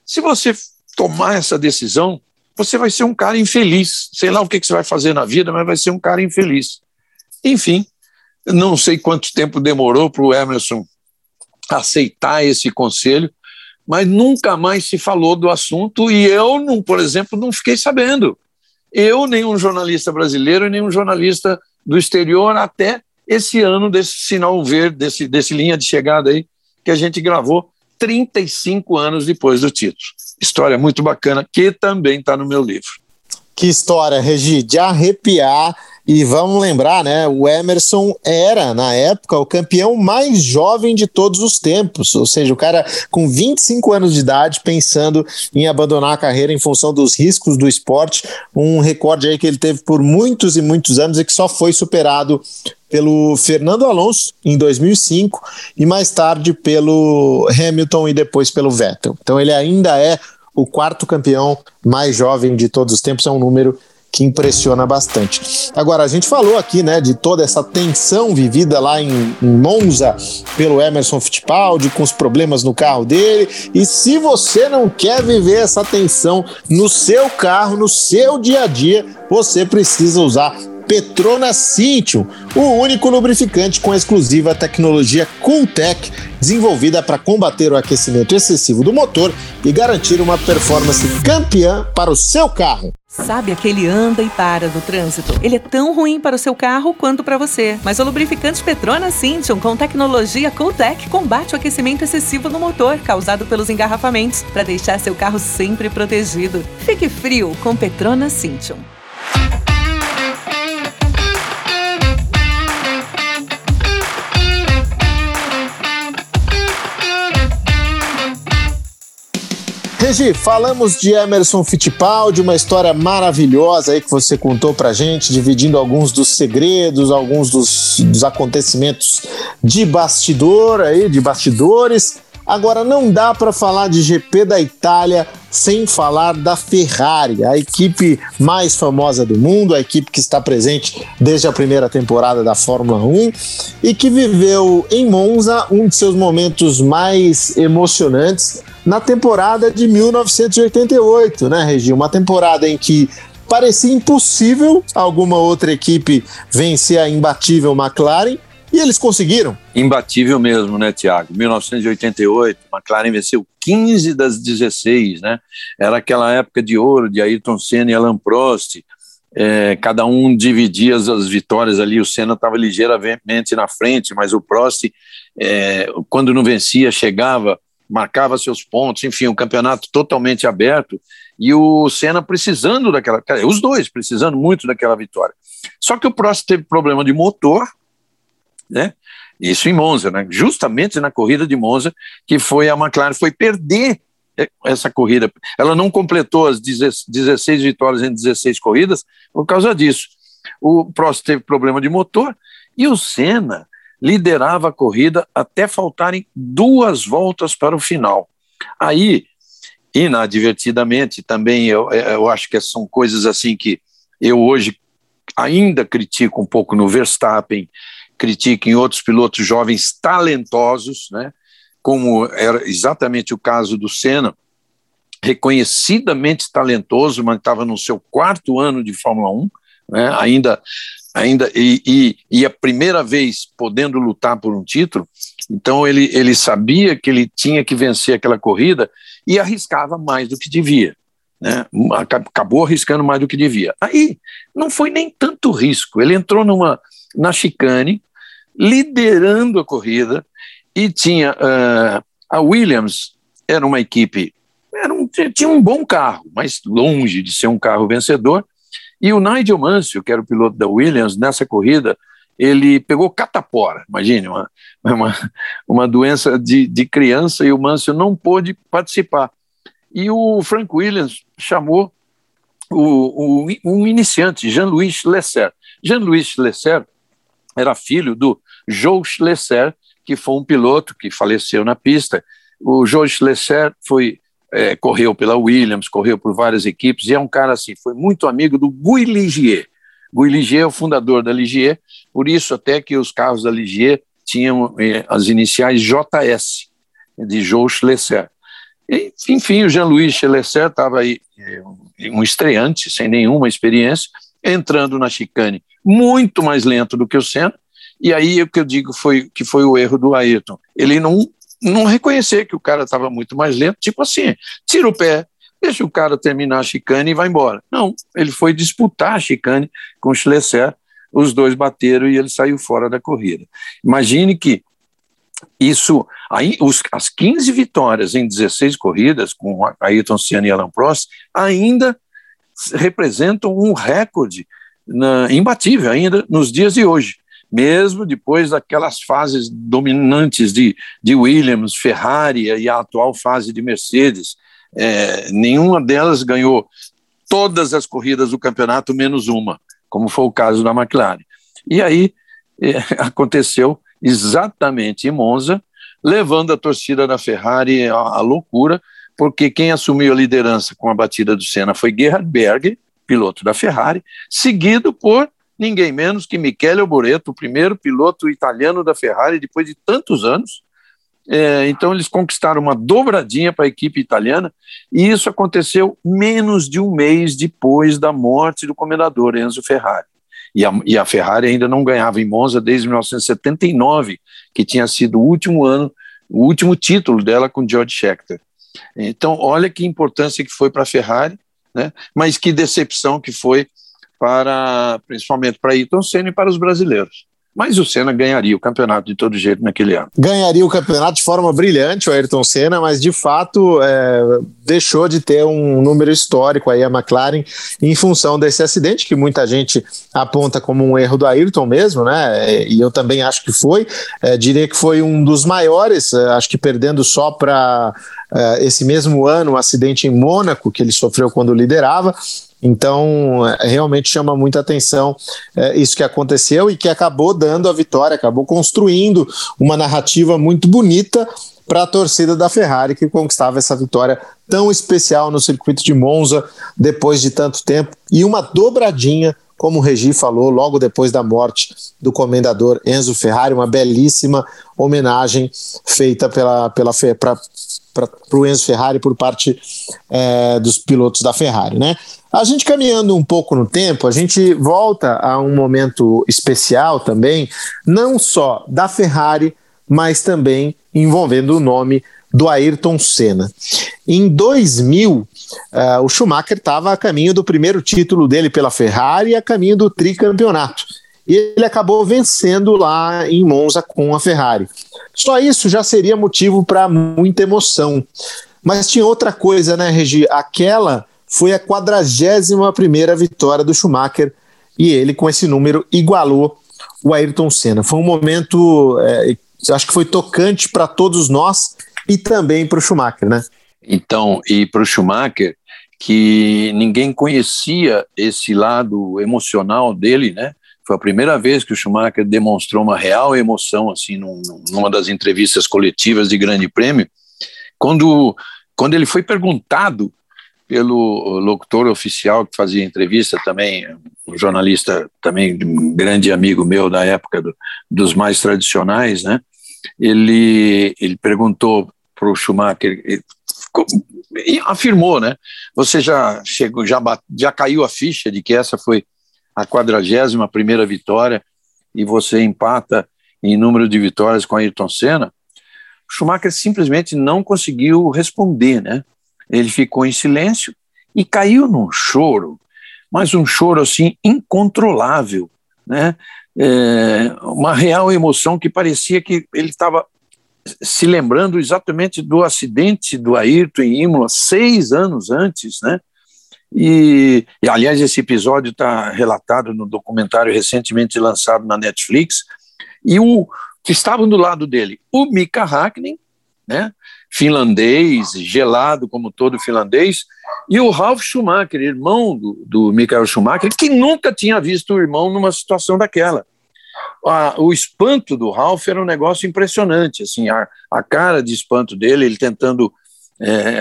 Se você tomar essa decisão, você vai ser um cara infeliz. Sei lá o que, que você vai fazer na vida, mas vai ser um cara infeliz. Enfim, não sei quanto tempo demorou para o Emerson aceitar esse conselho, mas nunca mais se falou do assunto e eu, não, por exemplo, não fiquei sabendo. Eu, nenhum jornalista brasileiro, nenhum jornalista do exterior, até esse ano desse sinal verde, desse, desse linha de chegada aí, que a gente gravou 35 anos depois do título. História muito bacana, que também está no meu livro. Que história, Regi, de arrepiar. E vamos lembrar, né? O Emerson era, na época, o campeão mais jovem de todos os tempos. Ou seja, o cara com 25 anos de idade pensando em abandonar a carreira em função dos riscos do esporte. Um recorde aí que ele teve por muitos e muitos anos e que só foi superado pelo Fernando Alonso em 2005 e mais tarde pelo Hamilton e depois pelo Vettel. Então ele ainda é o quarto campeão mais jovem de todos os tempos, é um número que impressiona bastante. Agora, a gente falou aqui, né, de toda essa tensão vivida lá em, em, Monza pelo Emerson Fittipaldi, com os problemas no carro dele. E se você não quer viver essa tensão no seu carro, no seu dia a dia, você precisa usar Petronas Cintium, o único lubrificante com a exclusiva tecnologia Cooltech, desenvolvida para combater o aquecimento excessivo do motor e garantir uma performance campeã para o seu carro. Sabe aquele anda e para no trânsito? Ele é tão ruim para o seu carro quanto para você. Mas o lubrificante Petronas Cintium com tecnologia Cooltech combate o aquecimento excessivo no motor causado pelos engarrafamentos para deixar seu carro sempre protegido. Fique frio com Petronas Cintium. Regi, falamos de Emerson Fittipaldi, uma história maravilhosa aí que você contou pra gente, dividindo alguns dos segredos, alguns dos, dos acontecimentos de bastidor aí, de bastidores. Agora não dá para falar de GP da Itália sem falar da Ferrari, a equipe mais famosa do mundo, a equipe que está presente desde a primeira temporada da Fórmula 1 e que viveu em Monza um de seus momentos mais emocionantes na temporada de 1988, né, Regi? Uma temporada em que parecia impossível alguma outra equipe vencer a imbatível McLaren e eles conseguiram. Imbatível mesmo, né, Tiago? 1988, McLaren venceu 15 das 16, né? Era aquela época de ouro de Ayrton Senna e Alain Prost. É, cada um dividia as, as, vitórias ali. O Senna estava ligeiramente na frente, mas o Prost, é, quando não vencia, chegava, marcava seus pontos. Enfim, o um campeonato totalmente aberto e o Senna precisando daquela, os dois precisando muito daquela vitória. Só que o Prost teve problema de motor né? Isso em Monza, né? Justamente na corrida de Monza, que foi a McLaren foi perder essa corrida. Ela não completou as 16 vitórias em 16 corridas por causa disso. O Prost teve problema de motor e o Senna liderava a corrida até faltarem duas voltas para o final. Aí, inadvertidamente, também eu, eu acho que são coisas assim que eu hoje ainda critico um pouco no Verstappen critiquem outros pilotos jovens talentosos, né, como era exatamente o caso do Senna, reconhecidamente talentoso, mas estava no seu quarto ano de Fórmula 1, né, ainda, ainda e, e, e, a primeira vez podendo lutar por um título, então ele, ele sabia que ele tinha que vencer aquela corrida e arriscava mais do que devia. Né, acabou arriscando mais do que devia. Aí não foi nem tanto risco. Ele entrou numa na chicane, liderando a corrida, e tinha uh, a Williams, era uma equipe, era um, tinha um bom carro, mas longe de ser um carro vencedor, e o Nigel Mansell, que era o piloto da Williams, nessa corrida, ele pegou catapora, imagine, uma, uma, uma doença de, de criança, e o Mansell não pôde participar. E o Frank Williams chamou o, o, um iniciante, Jean-Louis Lesser. Jean-Louis Lesser era filho do Joe Schlesser, que foi um piloto que faleceu na pista. O Joe Schlesser foi é, correu pela Williams, correu por várias equipes, e é um cara assim, foi muito amigo do Guy Ligier. Guy Ligier é o fundador da Ligier, por isso até que os carros da Ligier tinham é, as iniciais JS, de Joe Schlesser. E, enfim, o Jean-Louis Schlesser estava aí, é, um estreante, sem nenhuma experiência, entrando na chicane muito mais lento do que o Senna, e aí o que eu digo foi que foi o erro do Ayrton. Ele não, não reconhecer que o cara estava muito mais lento, tipo assim, tira o pé, deixa o cara terminar a chicane e vai embora. Não, ele foi disputar a chicane com o Schlesser, os dois bateram e ele saiu fora da corrida. Imagine que isso, aí, os, as 15 vitórias em 16 corridas com Ayrton Senna e Alan Prost ainda representam um recorde na, imbatível ainda nos dias de hoje mesmo depois daquelas fases dominantes de, de Williams, Ferrari e a atual fase de Mercedes. É, nenhuma delas ganhou todas as corridas do campeonato, menos uma, como foi o caso da McLaren. E aí é, *laughs* aconteceu exatamente em Monza, levando a torcida da Ferrari à, à loucura, porque quem assumiu a liderança com a batida do Senna foi Gerhard Berger, piloto da Ferrari, seguido por ninguém menos que Michele Alboreto, o primeiro piloto italiano da Ferrari depois de tantos anos. É, então eles conquistaram uma dobradinha para a equipe italiana e isso aconteceu menos de um mês depois da morte do comendador Enzo Ferrari. E a, e a Ferrari ainda não ganhava em Monza desde 1979, que tinha sido o último ano, o último título dela com George Scheckter. Então, olha que importância que foi para a Ferrari né? Mas que decepção que foi para, principalmente para Ayrton Senna e para os brasileiros. Mas o Senna ganharia o campeonato de todo jeito naquele ano. Ganharia o campeonato de forma brilhante, o Ayrton Senna, mas de fato é, deixou de ter um número histórico aí a McLaren em função desse acidente, que muita gente aponta como um erro do Ayrton mesmo, né? E eu também acho que foi. É, diria que foi um dos maiores, é, acho que perdendo só para é, esse mesmo ano, o um acidente em Mônaco, que ele sofreu quando liderava. Então, é, realmente chama muita atenção é, isso que aconteceu e que acabou dando a vitória, acabou construindo uma narrativa muito bonita para a torcida da Ferrari que conquistava essa vitória tão especial no circuito de Monza depois de tanto tempo. E uma dobradinha, como o Regi falou, logo depois da morte do comendador Enzo Ferrari, uma belíssima homenagem feita pela, pela para o Enzo Ferrari por parte é, dos pilotos da Ferrari, né? A gente caminhando um pouco no tempo, a gente volta a um momento especial também, não só da Ferrari, mas também envolvendo o nome do Ayrton Senna. Em 2000, uh, o Schumacher estava a caminho do primeiro título dele pela Ferrari e a caminho do tricampeonato. E ele acabou vencendo lá em Monza com a Ferrari. Só isso já seria motivo para muita emoção. Mas tinha outra coisa, né, Regi? Aquela foi a 41 primeira vitória do Schumacher e ele, com esse número, igualou o Ayrton Senna. Foi um momento, é, acho que foi tocante para todos nós e também para o Schumacher, né? Então, e para o Schumacher, que ninguém conhecia esse lado emocional dele, né? Foi a primeira vez que o Schumacher demonstrou uma real emoção, assim, num, numa das entrevistas coletivas de Grande Prêmio, quando, quando ele foi perguntado pelo locutor oficial que fazia entrevista também, um jornalista também, um grande amigo meu da época do, dos mais tradicionais, né? Ele, ele perguntou para o Schumacher, afirmou, né? Você já chegou, já, já caiu a ficha de que essa foi a 41 primeira vitória e você empata em número de vitórias com Ayrton Senna? Schumacher simplesmente não conseguiu responder, né? Ele ficou em silêncio e caiu num choro, mas um choro assim incontrolável, né? É, uma real emoção que parecia que ele estava se lembrando exatamente do acidente do Ayrton em Imola seis anos antes, né? E, e aliás, esse episódio está relatado no documentário recentemente lançado na Netflix. E o que estavam do lado dele, o Mika Hakkinen, né? finlandês, gelado como todo finlandês, e o Ralf Schumacher, irmão do, do Michael Schumacher, que nunca tinha visto o irmão numa situação daquela. A, o espanto do Ralf era um negócio impressionante, assim, a, a cara de espanto dele, ele tentando é,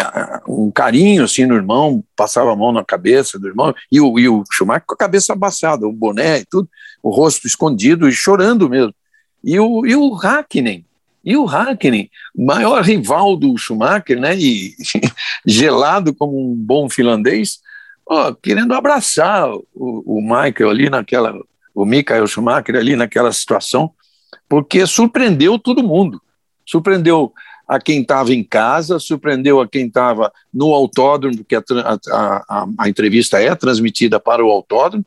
um carinho assim no irmão, passava a mão na cabeça do irmão, e o, e o Schumacher com a cabeça abaçada, o boné e tudo, o rosto escondido e chorando mesmo. E o, e o Hakkinen, e o Hakkinen, maior rival do Schumacher, né, e *laughs* gelado como um bom finlandês, ó, querendo abraçar o, o Michael ali naquela, o Michael Schumacher ali naquela situação, porque surpreendeu todo mundo. Surpreendeu a quem estava em casa, surpreendeu a quem estava no autódromo, porque a, a, a, a, entrevista é transmitida para o autódromo,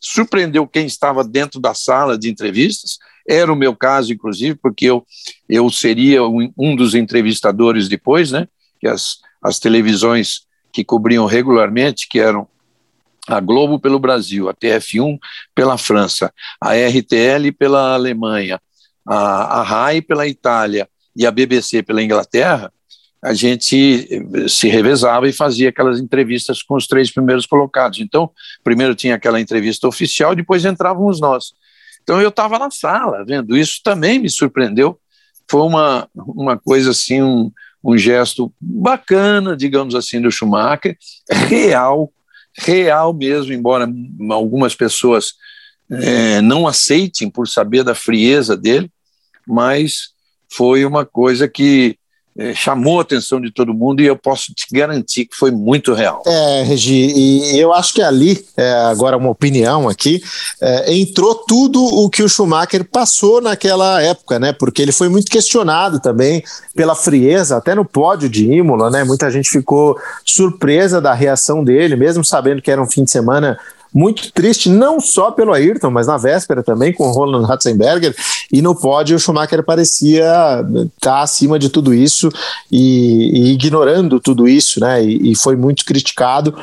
surpreendeu quem estava dentro da sala de entrevistas, era o meu caso, inclusive, porque eu, eu seria um, um dos entrevistadores depois, né? Que as, as televisões que cobriam regularmente, que eram a Globo pelo Brasil, a TF1 pela França, a RTL pela Alemanha, a, a RAI pela Itália e a BBC pela Inglaterra, a gente se revezava e fazia aquelas entrevistas com os três primeiros colocados. Então, primeiro tinha aquela entrevista oficial, depois entrávamos nós. Então eu estava na sala vendo isso, também me surpreendeu. Foi uma, uma coisa assim, um, um gesto bacana, digamos assim, do Schumacher, real, real mesmo, embora algumas pessoas é, não aceitem por saber da frieza dele, mas foi uma coisa que chamou a atenção de todo mundo e eu posso te garantir que foi muito real. É, Regi, e eu acho que ali, é, agora uma opinião aqui, é, entrou tudo o que o Schumacher passou naquela época, né? Porque ele foi muito questionado também pela frieza, até no pódio de Imola, né? Muita gente ficou surpresa da reação dele, mesmo sabendo que era um fim de semana muito triste, não só pelo Ayrton, mas na véspera também com o Roland Ratzenberger. E no pódio o Schumacher parecia estar tá acima de tudo isso e, e ignorando tudo isso, né? E, e foi muito criticado.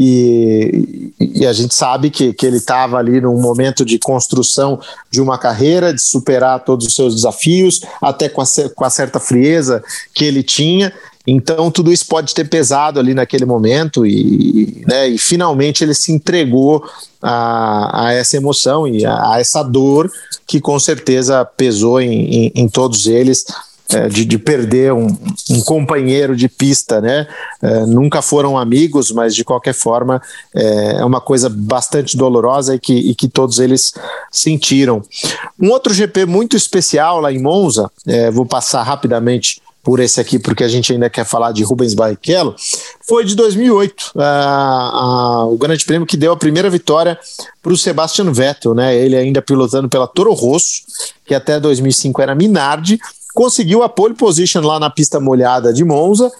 E, e, a gente sabe que, que ele estava ali num momento de construção de uma carreira, de superar todos os seus desafios, até com a, com a certa frieza que ele tinha, então, tudo isso pode ter pesado ali naquele momento, e, né, e finalmente ele se entregou a, a essa emoção e a, a, essa dor que com certeza pesou em, em, em todos eles. É, de, de, perder um, um, companheiro de pista, né? É, nunca foram amigos, mas de qualquer forma é, é uma coisa bastante dolorosa e que, e que, todos eles sentiram. Um outro GP muito especial lá em Monza, é, vou passar rapidamente por esse aqui, porque a gente ainda quer falar de Rubens Barrichello, foi de 2008, o Grande Prêmio que deu a primeira vitória para o Sebastian Vettel, né? Ele ainda pilotando pela Toro Rosso, que até 2005 era Minardi, conseguiu a pole position lá na pista molhada de Monza.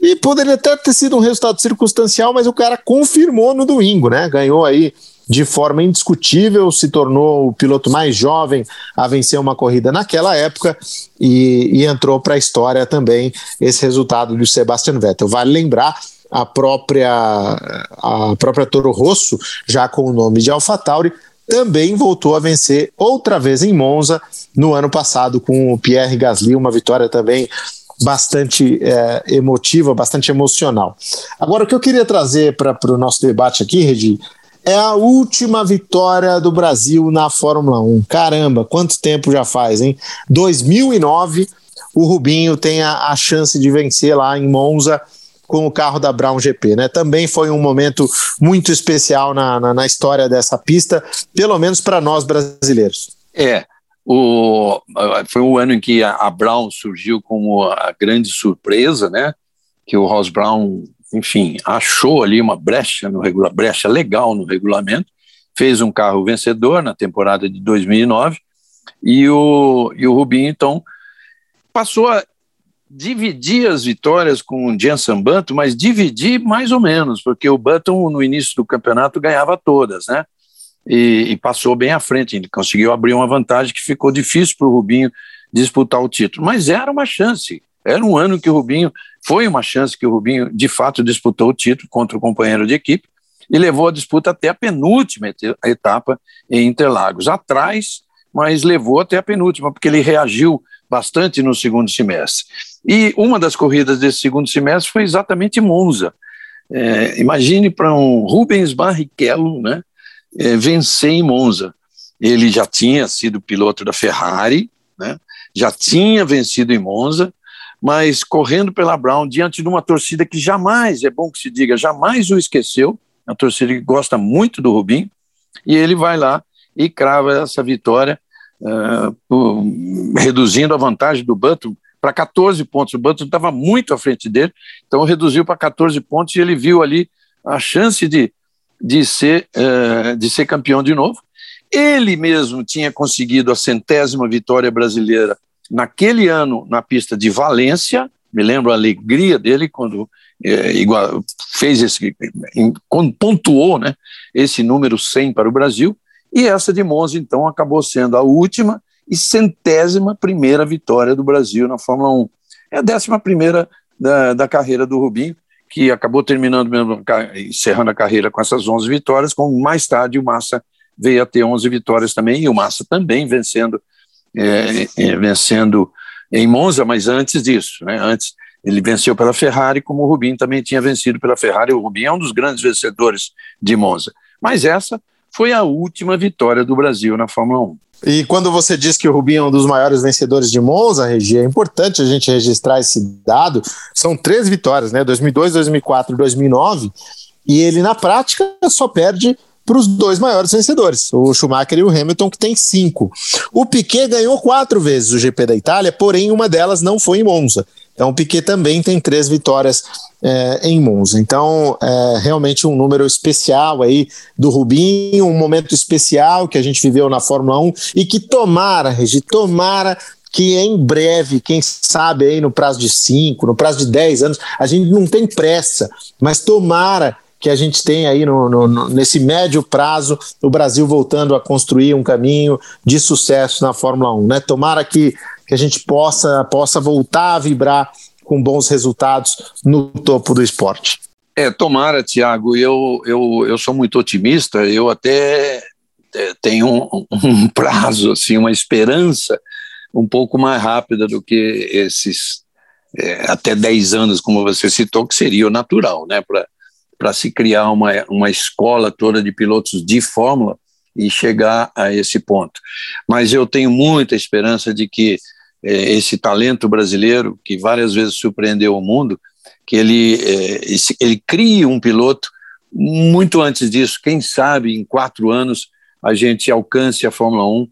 E poderia até ter sido um resultado circunstancial, mas o cara confirmou no domingo, né? Ganhou aí de forma indiscutível, se tornou o piloto mais jovem a vencer uma corrida naquela época e, e entrou para a história também esse resultado do Sebastian Vettel. Vale lembrar a própria a própria Toro Rosso, já com o nome de AlphaTauri, também voltou a vencer outra vez em Monza no ano passado com o Pierre Gasly, uma vitória também bastante é, emotiva, bastante emocional. Agora, o que eu queria trazer para o nosso debate aqui, Regi, é a última vitória do Brasil na Fórmula 1. Caramba, quanto tempo já faz, hein? 2009, o Rubinho tem a, a chance de vencer lá em Monza com o carro da Brown GP, né? Também foi um momento muito especial na, na, na história dessa pista, pelo menos para nós brasileiros. É, o, foi o ano em que a, a Brown surgiu como a grande surpresa, né? Que o Ross Brown enfim, achou ali uma brecha no regular, brecha legal no regulamento, fez um carro vencedor na temporada de 2009 e o, e o Rubinho então passou a dividir as vitórias com o Jenson Button, mas dividir mais ou menos, porque o Button no início do campeonato ganhava todas, né? E, e passou bem à frente, ele conseguiu abrir uma vantagem que ficou difícil para o Rubinho disputar o título, mas era uma chance. Era um ano que o Rubinho foi uma chance que o Rubinho de fato disputou o título contra o companheiro de equipe e levou a disputa até a penúltima etapa em Interlagos, atrás, mas levou até a penúltima, porque ele reagiu bastante no segundo semestre. E uma das corridas desse segundo semestre foi exatamente Monza. É, imagine para um Rubens Barrichello né, é, vencer em Monza. Ele já tinha sido piloto da Ferrari, né, já tinha vencido em Monza, mas correndo pela Brown diante de uma torcida que jamais, é bom que se diga, jamais o esqueceu, a torcida que gosta muito do Rubinho, e ele vai lá e crava essa vitória, uh, reduzindo a vantagem do Button para 14 pontos. O Button estava muito à frente dele, então reduziu para 14 pontos e ele viu ali a chance de, de, ser, uh, de ser campeão de novo. Ele mesmo tinha conseguido a centésima vitória brasileira naquele ano na pista de Valência, me lembro a alegria dele quando é, igual, fez esse, quando pontuou né, esse número 100 para o Brasil, e essa de Monza, então, acabou sendo a última e centésima primeira vitória do Brasil na Fórmula 1. É a décima primeira da, da carreira do Rubinho, que acabou terminando mesmo, encerrando a carreira com essas 11 vitórias, como mais tarde o Massa veio a ter 11 vitórias também, e o Massa também vencendo é, é, vencendo em Monza, mas antes disso, né, antes ele venceu pela Ferrari, como o Rubinho também tinha vencido pela Ferrari. O Rubinho é um dos grandes vencedores de Monza. Mas essa foi a última vitória do Brasil na Fórmula 1. E quando você diz que o Rubinho é um dos maiores vencedores de Monza, Regi, é importante a gente registrar esse dado. São três vitórias, né? 2002, 2004 e 2009. E ele, na prática, só perde para os dois maiores vencedores, o Schumacher e o Hamilton, que tem cinco. O Piquet ganhou quatro vezes o GP da Itália, porém uma delas não foi em Monza. Então o Piquet também tem três vitórias é, em Monza. Então, é realmente um número especial aí do Rubinho, um momento especial que a gente viveu na Fórmula 1 e que tomara, Regi, tomara que em breve, quem sabe aí no prazo de 5, no prazo de 10 anos, a gente não tem pressa, mas tomara que a gente tenha aí no, no, nesse médio prazo o Brasil voltando a construir um caminho de sucesso na Fórmula 1. Né? Tomara que, que a gente possa, possa voltar a vibrar com bons resultados no topo do esporte. É, tomara, Tiago. Eu, eu, eu sou muito otimista. Eu até é, tenho um, um, *laughs* prazo, assim, uma esperança um pouco mais rápida do que esses é, até 10 anos, como você citou, que seria o natural, né? Para se criar uma, uma escola toda de pilotos de Fórmula e chegar a esse ponto. Mas eu tenho muita esperança de que é, esse talento brasileiro, que várias vezes surpreendeu o mundo, que ele, é, esse, ele crie um piloto muito antes disso. Quem sabe em quatro anos a gente alcance a Fórmula 1,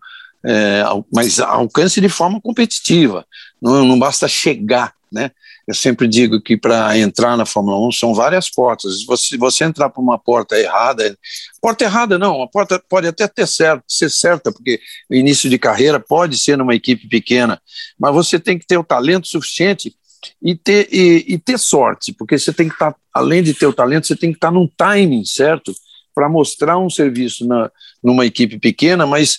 é, mas alcance de forma competitiva. Não, não basta chegar, né? Eu sempre digo que para entrar na Fórmula 1 são várias portas. Se você, você entrar por uma porta errada, porta errada não, a porta pode até ter certo, ser certa, porque o início de carreira pode ser numa equipe pequena, mas você tem que ter o talento suficiente e ter, e, e ter sorte, porque você tem que estar, tá, além de ter o talento, você tem que estar tá num timing certo para mostrar um serviço na, numa equipe pequena, mas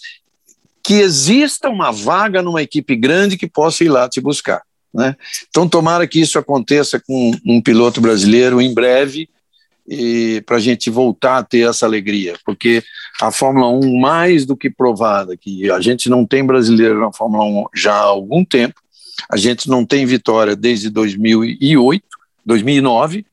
que exista uma vaga numa equipe grande que possa ir lá te buscar. Né? Então, tomara que isso aconteça com um piloto brasileiro em breve, para a gente voltar a ter essa alegria, porque a Fórmula 1, mais do que provada, que a gente não tem brasileiro na Fórmula 1 já há algum tempo, a gente não tem vitória desde 2008, 2009,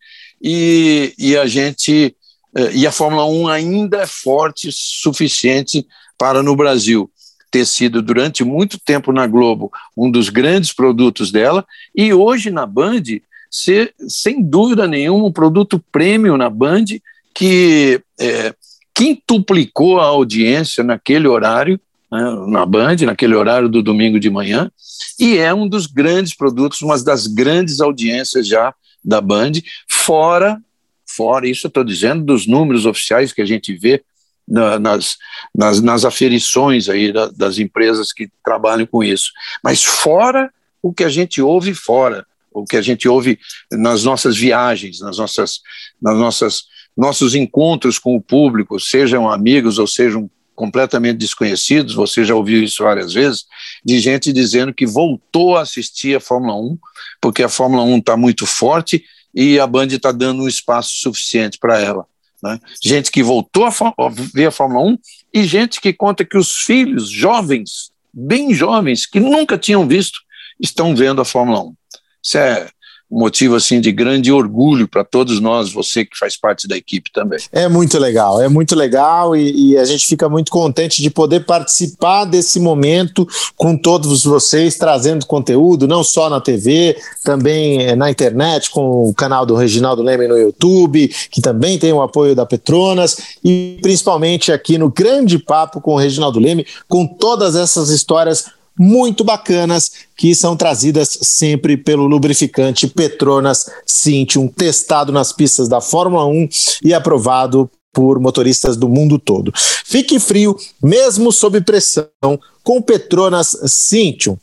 e, e a gente eh, e a Fórmula 1 ainda é forte suficiente para no Brasil ter sido durante muito tempo na Globo um dos grandes produtos dela, e hoje na Band ser, sem dúvida nenhuma, um produto prêmio na Band que é, quintuplicou a audiência naquele horário, né, na Band, naquele horário do domingo de manhã, e é um dos grandes produtos, uma das grandes audiências já da Band, fora, fora isso eu estou dizendo, dos números oficiais que a gente vê na, nas, nas, nas, aferições aí da, das empresas que trabalham com isso. Mas fora o que a gente ouve fora, o que a gente ouve nas nossas viagens, nas nossas, nas nossas nossos encontros com o público, sejam amigos ou sejam completamente desconhecidos, você já ouviu isso várias vezes, de gente dizendo que voltou a assistir a Fórmula 1, porque a Fórmula 1 está muito forte e a Band está dando um espaço suficiente para ela. Né? Gente que voltou a, a ver a Fórmula 1 e gente que conta que os filhos jovens, bem jovens, que nunca tinham visto, estão vendo a Fórmula 1. Isso é motivo assim de grande orgulho para todos nós, você que faz parte da equipe também. É muito legal, é muito legal e, e, a gente fica muito contente de poder participar desse momento com todos vocês, trazendo conteúdo, não só na TV, também eh, na internet, com o canal do Reginaldo Leme no YouTube, que também tem o apoio da Petronas, e principalmente aqui no Grande Papo com o Reginaldo Leme, com todas essas histórias muito bacanas que são trazidas sempre pelo lubrificante Petronas Cintium, testado nas pistas da Fórmula 1 e aprovado por motoristas do mundo todo. Fique frio, mesmo sob pressão, com Petronas Cintium.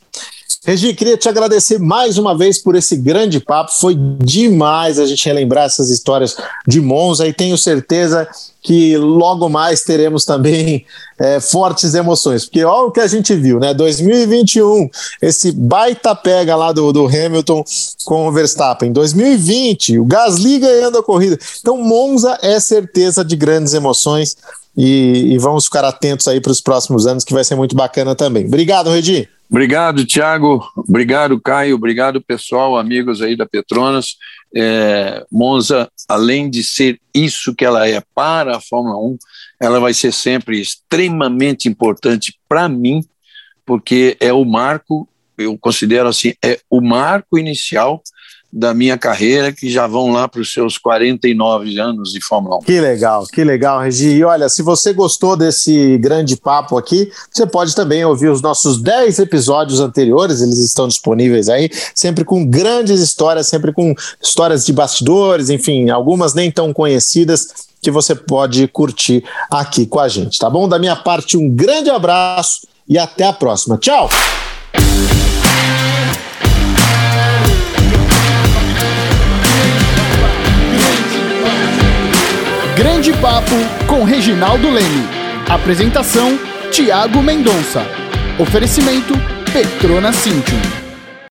Regi, queria te agradecer mais uma vez por esse grande papo. Foi demais a gente relembrar essas histórias de Monza e tenho certeza que logo mais teremos também é, fortes emoções. Porque olha o que a gente viu, né? 2021, esse baita pega lá do, do Hamilton com o Verstappen. 2020, o Gasly ganhando a corrida. Então, Monza é certeza de grandes emoções. E, e vamos ficar atentos aí para os próximos anos, que vai ser muito bacana também. Obrigado, Redi. Obrigado, Tiago. Obrigado, Caio. Obrigado, pessoal, amigos aí da Petronas. É, Monza, além de ser isso que ela é para a Fórmula 1, ela vai ser sempre extremamente importante para mim, porque é o marco, eu considero assim, é o marco inicial da minha carreira, que já vão lá para os seus 49 anos de Fórmula 1. Que legal, que legal, Regi. E olha, se você gostou desse grande papo aqui, você pode também ouvir os nossos 10 episódios anteriores, eles estão disponíveis aí, sempre com grandes histórias, sempre com histórias de bastidores, enfim, algumas nem tão conhecidas que você pode curtir aqui com a gente, tá bom? Da minha parte, um grande abraço e até a próxima. Tchau! Grande Papo com Reginaldo Leme. Apresentação: Tiago Mendonça. Oferecimento: Petrona Cintium.